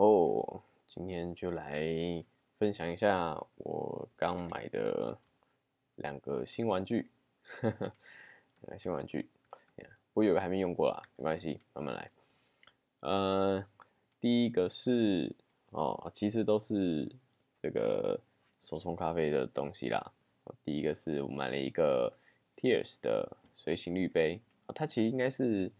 哦，今天就来分享一下我刚买的两个新玩具，两 个新玩具，我有个还没用过啦，没关系，慢慢来。呃，第一个是哦，其实都是这个手冲咖啡的东西啦。第一个是我买了一个 Tears 的随行滤杯，它其实应该是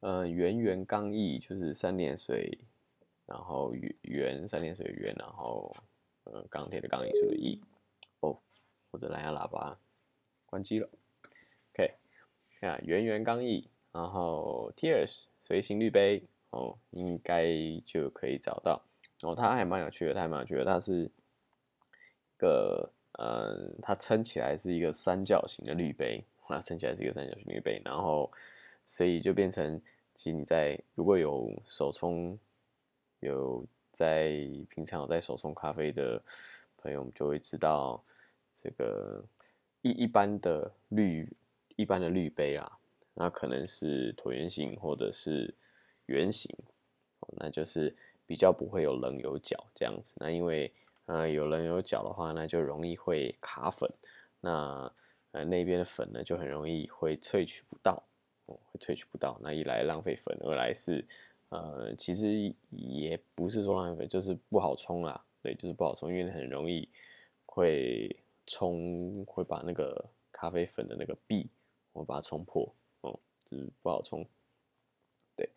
呃圆圆刚毅，就是三点水。然后圆三点水圆，然后呃钢铁的钢艺术的艺。哦，或者蓝牙喇叭关机了，OK，看圆圆钢艺，然后 Tears 随行滤杯。哦，应该就可以找到。哦，它还蛮有趣的，它还蛮有趣的，它是一个嗯，它撑起来是一个三角形的滤杯，它撑起来是一个三角形滤杯，然后所以就变成其实你在如果有手冲。有在平常有在手冲咖啡的朋友，就会知道这个一一般的滤一般的滤杯啦，那可能是椭圆形或者是圆形，那就是比较不会有棱有角这样子。那因为呃有棱有角的话，那就容易会卡粉，那呃那边的粉呢就很容易会萃取不到，哦会萃取不到，那一来浪费粉，二来是。呃，其实也不是说浪费，就是不好冲啦。对，就是不好冲，因为很容易会冲，会把那个咖啡粉的那个壁，我把它冲破，哦，就是不好冲。对，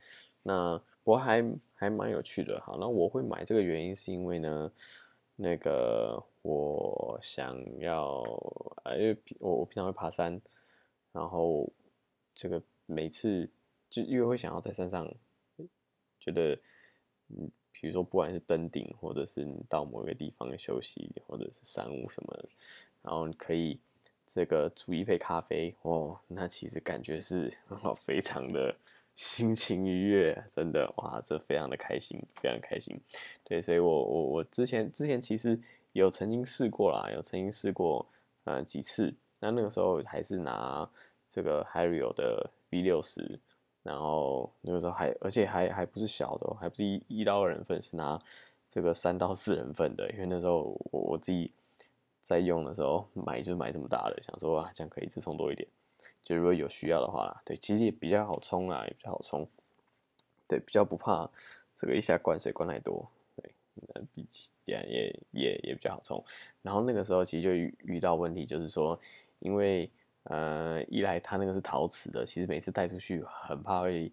那我还还蛮有趣的。好，那我会买这个原因是因为呢，那个我想要，呃，因为我我平常会爬山，然后这个每次就因为会想要在山上。觉得，嗯，比如说，不管是登顶，或者是你到某一个地方休息，或者是山屋什么，然后你可以这个煮一杯咖啡，哦，那其实感觉是非常的心情愉悦，真的哇，这非常的开心，非常开心。对，所以我我我之前之前其实有曾经试过啦，有曾经试过呃几次，那那个时候还是拿这个 Harrio 的 V 六十。然后那个时候还，而且还还不是小的，还不是一一到二人份，是拿这个三到四人份的。因为那时候我我自己在用的时候买就买这么大的，想说啊这样可以自充多一点。就如果有需要的话，对，其实也比较好充啊，也比较好充。对，比较不怕这个一下灌水灌太多，对，比也也也也比较好充。然后那个时候其实就遇到问题，就是说因为。呃，一来它那个是陶瓷的，其实每次带出去很怕会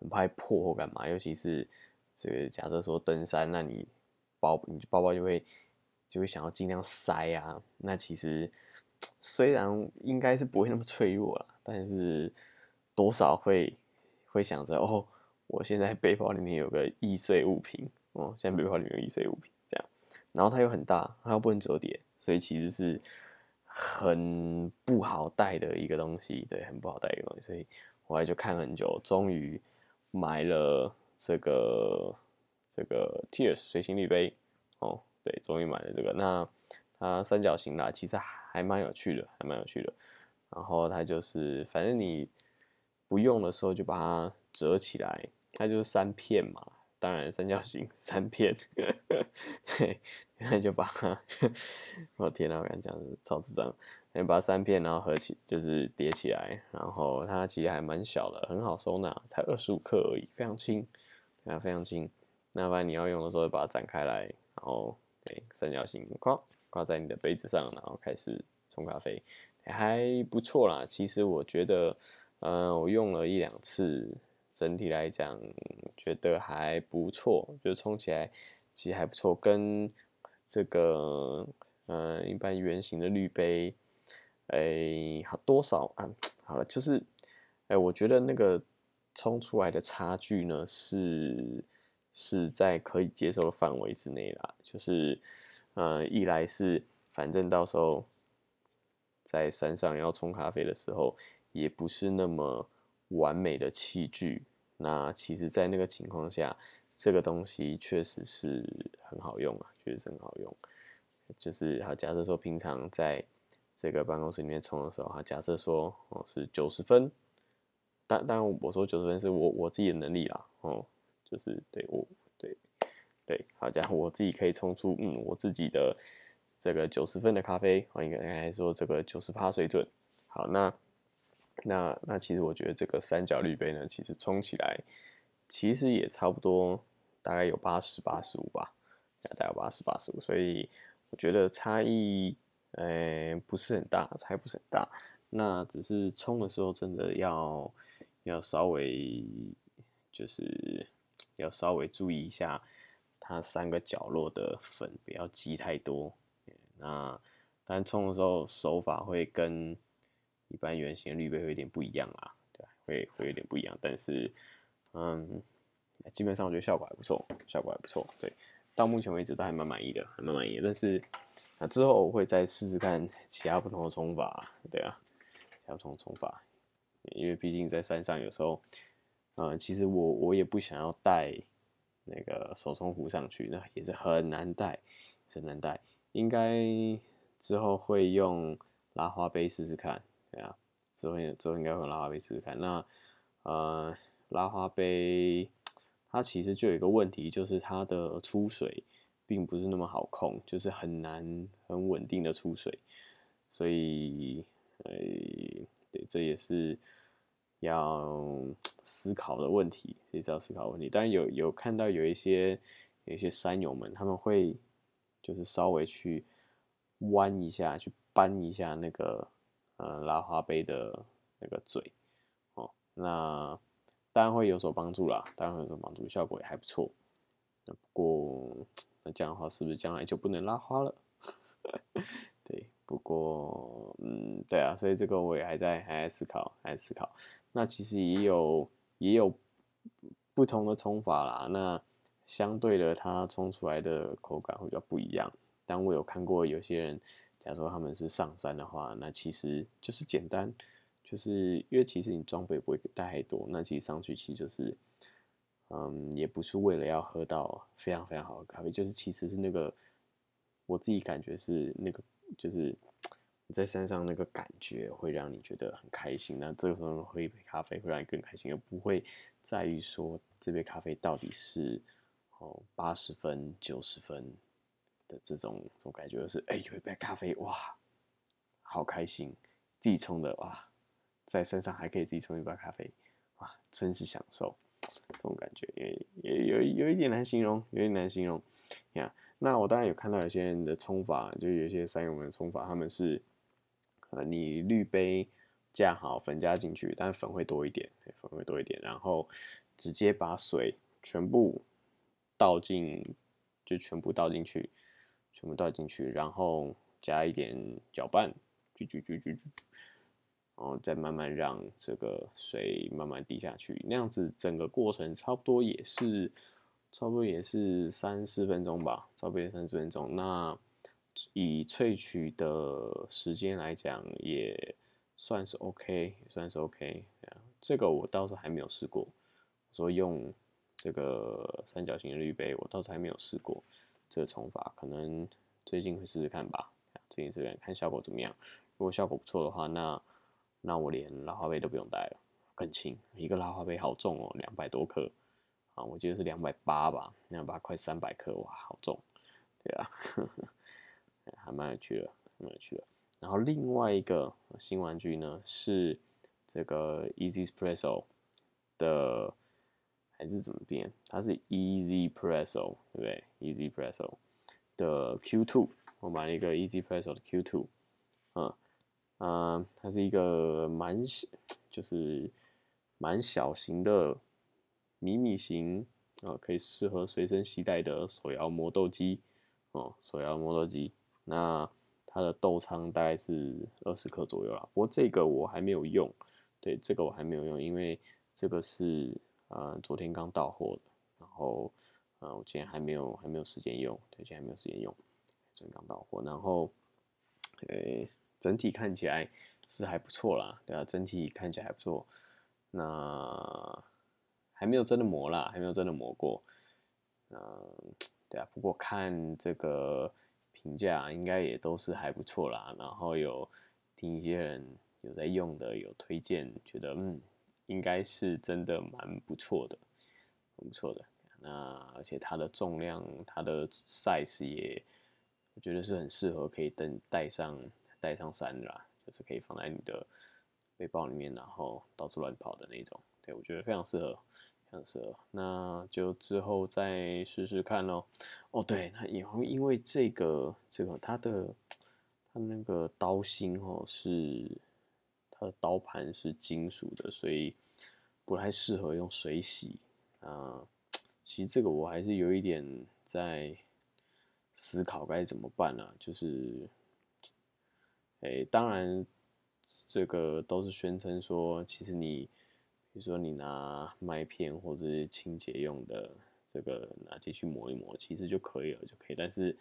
很怕破或干嘛，尤其是这个假设说登山，那你包你包包就会就会想要尽量塞啊。那其实虽然应该是不会那么脆弱了，但是多少会会想着哦，我现在背包里面有个易碎物品哦，现在背包里面有易碎物品这样，然后它又很大，它又不能折叠，所以其实是。很不好带的一个东西，对，很不好带一个东西，所以后来就看很久，终于买了这个这个 Tears 随行滤杯，哦，对，终于买了这个。那它三角形啦，其实还蛮有趣的，还蛮有趣的。然后它就是，反正你不用的时候就把它折起来，它就是三片嘛，当然三角形三片，对。那就把，我天哪！我刚讲超智障，你把它三片然后合起，就是叠起来，然后它其实还蛮小的，很好收纳，才二十五克而已，非常轻，啊，非常轻。那不然你要用的时候，把它展开来，然后对三角形挂挂在你的杯子上，然后开始冲咖啡，还不错啦。其实我觉得，嗯，我用了一两次，整体来讲觉得还不错，就冲起来其实还不错，跟。这个呃，一般圆形的滤杯，哎，好多少啊？好了，就是，哎，我觉得那个冲出来的差距呢，是是在可以接受的范围之内啦。就是，呃，一来是反正到时候在山上要冲咖啡的时候，也不是那么完美的器具。那其实，在那个情况下。这个东西确实是很好用啊，确实很好用。就是好假设说平常在这个办公室里面冲的时候，哈，假设说哦是九十分，但当然我说九十分是我我自己的能力啦，哦，就是对我对对，好，这样我自己可以冲出嗯我自己的这个九十分的咖啡，我应该来说这个九十趴水准。好，那那那其实我觉得这个三角滤杯呢，其实冲起来其实也差不多，大概有八十八十五吧，大概八十八十五，所以我觉得差异呃不是很大，差异不是很大。那只是冲的时候真的要要稍微就是要稍微注意一下。它三个角落的粉不要积太多，那但冲的时候手法会跟一般圆形滤杯会有点不一样啊，对，会会有点不一样，但是嗯，基本上我觉得效果还不错，效果还不错，对，到目前为止都还蛮满意的，还蛮满意的，但是那之后我会再试试看其他不同的冲法，对啊，其他不同的冲法，因为毕竟在山上有时候，嗯，其实我我也不想要带。那个手冲壶上去，那也是很难带，很难带。应该之后会用拉花杯试试看，对啊，之后之后应该会拉花杯试试看。那呃，拉花杯它其实就有一个问题，就是它的出水并不是那么好控，就是很难很稳定的出水，所以呃，对，这也是。要思考的问题，也是要思考问题。当然有有看到有一些有一些山友们，他们会就是稍微去弯一下，去扳一下那个呃拉花杯的那个嘴哦，那当然会有所帮助啦，当然会有所帮助，效果也还不错。那不过那这样的话，是不是将来就不能拉花了？对，不过嗯，对啊，所以这个我也还在还在思考，还在思考。那其实也有也有不同的冲法啦，那相对的它冲出来的口感会比较不一样。但我有看过有些人，假如说他们是上山的话，那其实就是简单，就是因为其实你装备不会带太多，那其实上去其实就是，嗯，也不是为了要喝到非常非常好的咖啡，就是其实是那个我自己感觉是那个就是。在山上那个感觉会让你觉得很开心，那这个时候喝一杯咖啡会让你更开心，而不会在于说这杯咖啡到底是哦八十分、九十分这种这种感觉，是哎有一杯咖啡哇，好开心，自己冲的哇，在山上还可以自己冲一杯咖啡，哇，真是享受这种感觉，也也有有一点难形容，有点难形容。呀，那我当然有看到有些人的冲法，就有些山友们的冲法，他们是。呃，你滤杯加好粉加进去，但粉会多一点，粉会多一点，然后直接把水全部倒进，就全部倒进去，全部倒进去，然后加一点搅拌，聚聚聚聚聚，然后再慢慢让这个水慢慢滴下去，那样子整个过程差不多也是，差不多也是三四分钟吧，差不多三四分钟，那。以萃取的时间来讲，也算是 OK，也算是 OK。这个我倒是还没有试过，说用这个三角形的滤杯，我倒是还没有试过这个冲法，可能最近会试试看吧。最近试试看效果怎么样。如果效果不错的话，那那我连拉花杯都不用带了，更轻。一个拉花杯好重哦，两百多克啊，我记得是两百八吧，两百八快三百克，哇，好重。对啊。还蛮有趣的，蛮有趣的。然后另外一个新玩具呢，是这个 Easy Espresso 的，还是怎么变？它是 Easypresso，对不对？Easypresso 的 Q2，我买了一个 Easypresso 的 Q2，嗯嗯，它是一个蛮小，就是蛮小型的迷你型啊，可以适合随身携带的手摇磨豆机哦，手摇磨豆机。那它的豆仓大概是二十克左右啦，不过这个我还没有用，对，这个我还没有用，因为这个是呃昨天刚到货的，然后呃我今天还没有还没有时间用，对，今天还没有时间用，昨天刚到货，然后诶整体看起来是还不错啦，对啊，整体看起来还不错，那还没有真的磨啦，还没有真的磨过，嗯，对啊，不过看这个。评价应该也都是还不错啦，然后有听一些人有在用的，有推荐，觉得嗯，应该是真的蛮不错的，很不错的，那而且它的重量，它的 size 也，我觉得是很适合可以登带上带上山啦，就是可以放在你的背包里面，然后到处乱跑的那种。对我觉得非常适合，非常适合。那就之后再试试看咯。哦，对，那以后因为这个这个它的它那个刀芯哦是它的刀盘是金属的，所以不太适合用水洗啊。其实这个我还是有一点在思考该怎么办啊，就是，哎，当然这个都是宣称说，其实你比如说你拿麦片或者是清洁用的这个拿进去磨一磨，其实就可以了，就可以。但是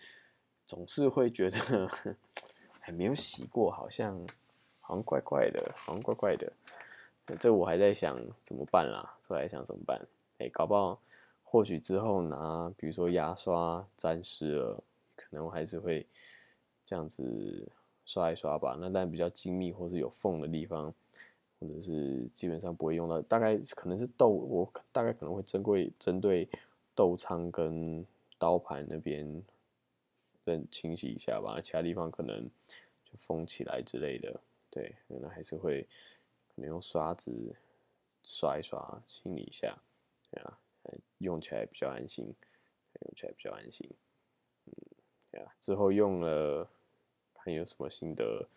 总是会觉得 还没有洗过，好像好像怪怪的，好像怪怪的。这我还在想怎么办啦，这还想怎么办？哎，搞不好。或许之后拿，比如说牙刷沾湿了，可能我还是会这样子刷一刷吧。那但比较精密或是有缝的地方，或者是基本上不会用到，大概可能是豆，我大概可能会针对针对豆仓跟刀盘那边再清洗一下吧。其他地方可能就封起来之类的。对，那还是会可能用刷子刷一刷，清理一下，对啊。用起来比较安心，用起来比较安心，嗯，对啊，之后用了看有什么心得，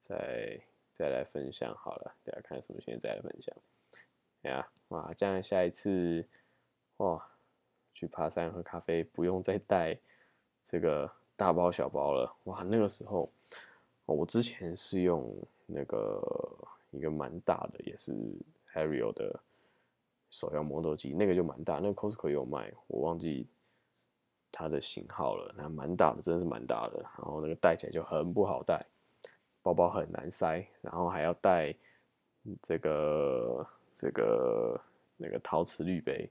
再再来分享好了，大家看什么心得再来分享，对啊，哇，这样下一次哇去爬山喝咖啡不用再带这个大包小包了，哇，那个时候我之前是用那个一个蛮大的，也是 Harry 的。手摇磨豆机那个就蛮大，那个 Costco 有卖，我忘记它的型号了。那蛮大的，真的是蛮大的。然后那个带起来就很不好带，包包很难塞，然后还要带这个这个那个陶瓷滤杯，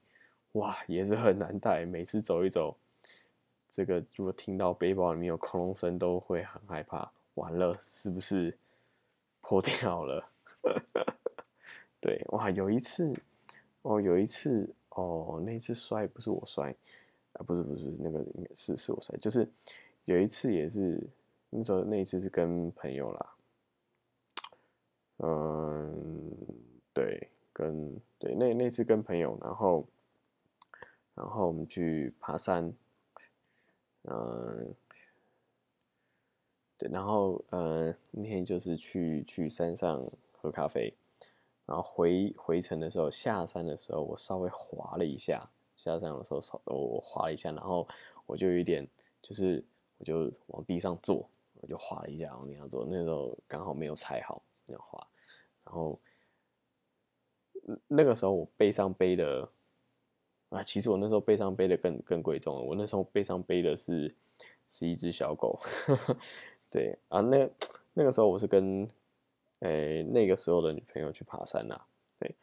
哇，也是很难带。每次走一走，这个如果听到背包里面有恐龙声，都会很害怕。完了，是不是破掉了？对，哇，有一次。哦，有一次，哦，那次摔不是我摔，啊，不是不是那个应该是是我摔，就是有一次也是那时候那一次是跟朋友啦，嗯，对，跟对那那次跟朋友，然后然后我们去爬山，嗯，对，然后呃那天就是去去山上喝咖啡。然后回回程的时候，下山的时候，我稍微滑了一下。下山的时候，稍我滑了一下，然后我就有一点，就是我就往地上坐，我就滑了一下往地上坐。那时候刚好没有踩好，那样滑。然后那个时候我背上背的啊，其实我那时候背上背的更更贵重。我那时候背上背的是是一只小狗。对啊，那那个时候我是跟。诶，那个时候的女朋友去爬山啦，对，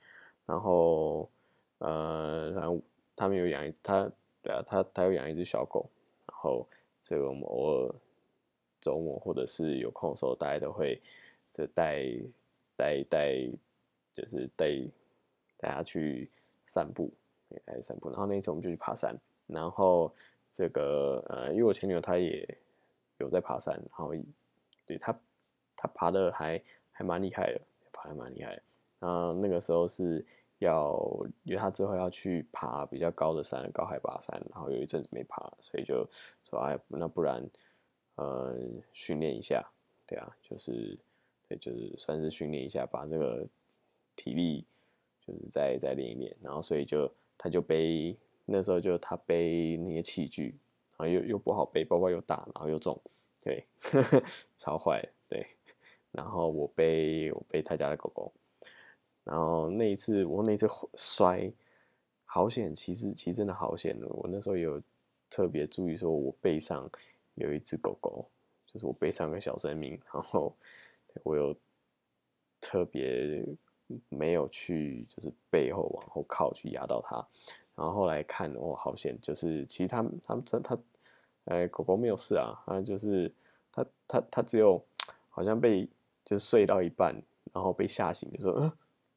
然后呃，然后他们有养一，他对啊，他他有养一只小狗，然后这个我们偶尔周末或者是有空的时候，大家都会就带带带，就是带大家去散步，带去散步，然后那一次我们就去爬山，然后这个呃，因为我前女友她也有在爬山，然后对她她爬的还。还蛮厉害的，爬还蛮厉害的。后那个时候是要，因为他之后要去爬比较高的山，高海拔山，然后有一阵子没爬，所以就说哎，那不然，呃，训练一下，对啊，就是，对，就是算是训练一下，把这个体力就是再再练一练。然后所以就他就背，那时候就他背那些器具，然后又又不好背，包包又大，然后又重，对，超坏，然后我背我背他家的狗狗，然后那一次我那一次摔，好险！其实其实真的好险我那时候有特别注意，说我背上有一只狗狗，就是我背上个小生命，然后我有特别没有去就是背后往后靠去压到它，然后后来看哦好险，就是其实他们他们他他哎狗狗没有事啊，它就是它它它只有好像被。就睡到一半，然后被吓醒，就说：“嗯，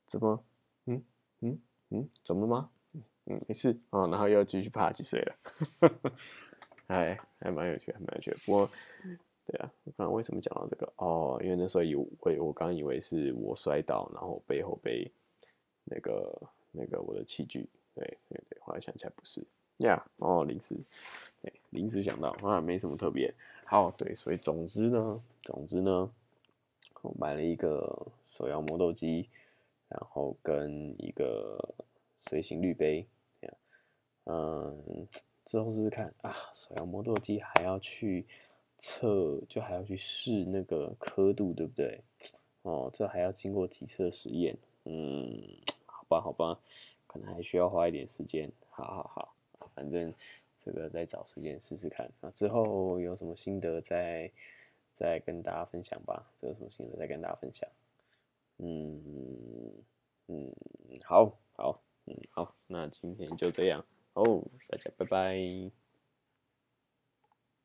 怎么？嗯嗯嗯，怎么了吗？嗯，没事哦，然后又继续爬去睡了，哎，还蛮有趣，还蛮有趣。不过，对啊，刚刚为什么讲到这个？哦，因为那时候以为我刚以为是我摔倒，然后背后被那个那个我的器具，对对对，后来想起来不是，呀，哦，临时，对，临时想到啊，没什么特别。好，对，所以总之呢，总之呢，我买了一个手摇磨豆机，然后跟一个随行滤杯。嗯，之后试试看啊，手摇磨豆机还要去测，就还要去试那个刻度，对不对？哦，这还要经过几次实验。嗯，好吧，好吧，可能还需要花一点时间。好好好，反正这个再找时间试试看。那之后有什么心得再再跟大家分享吧。这个什么心得再跟大家分享。嗯嗯，好好，嗯好，那今天就这样。哦，大家拜拜。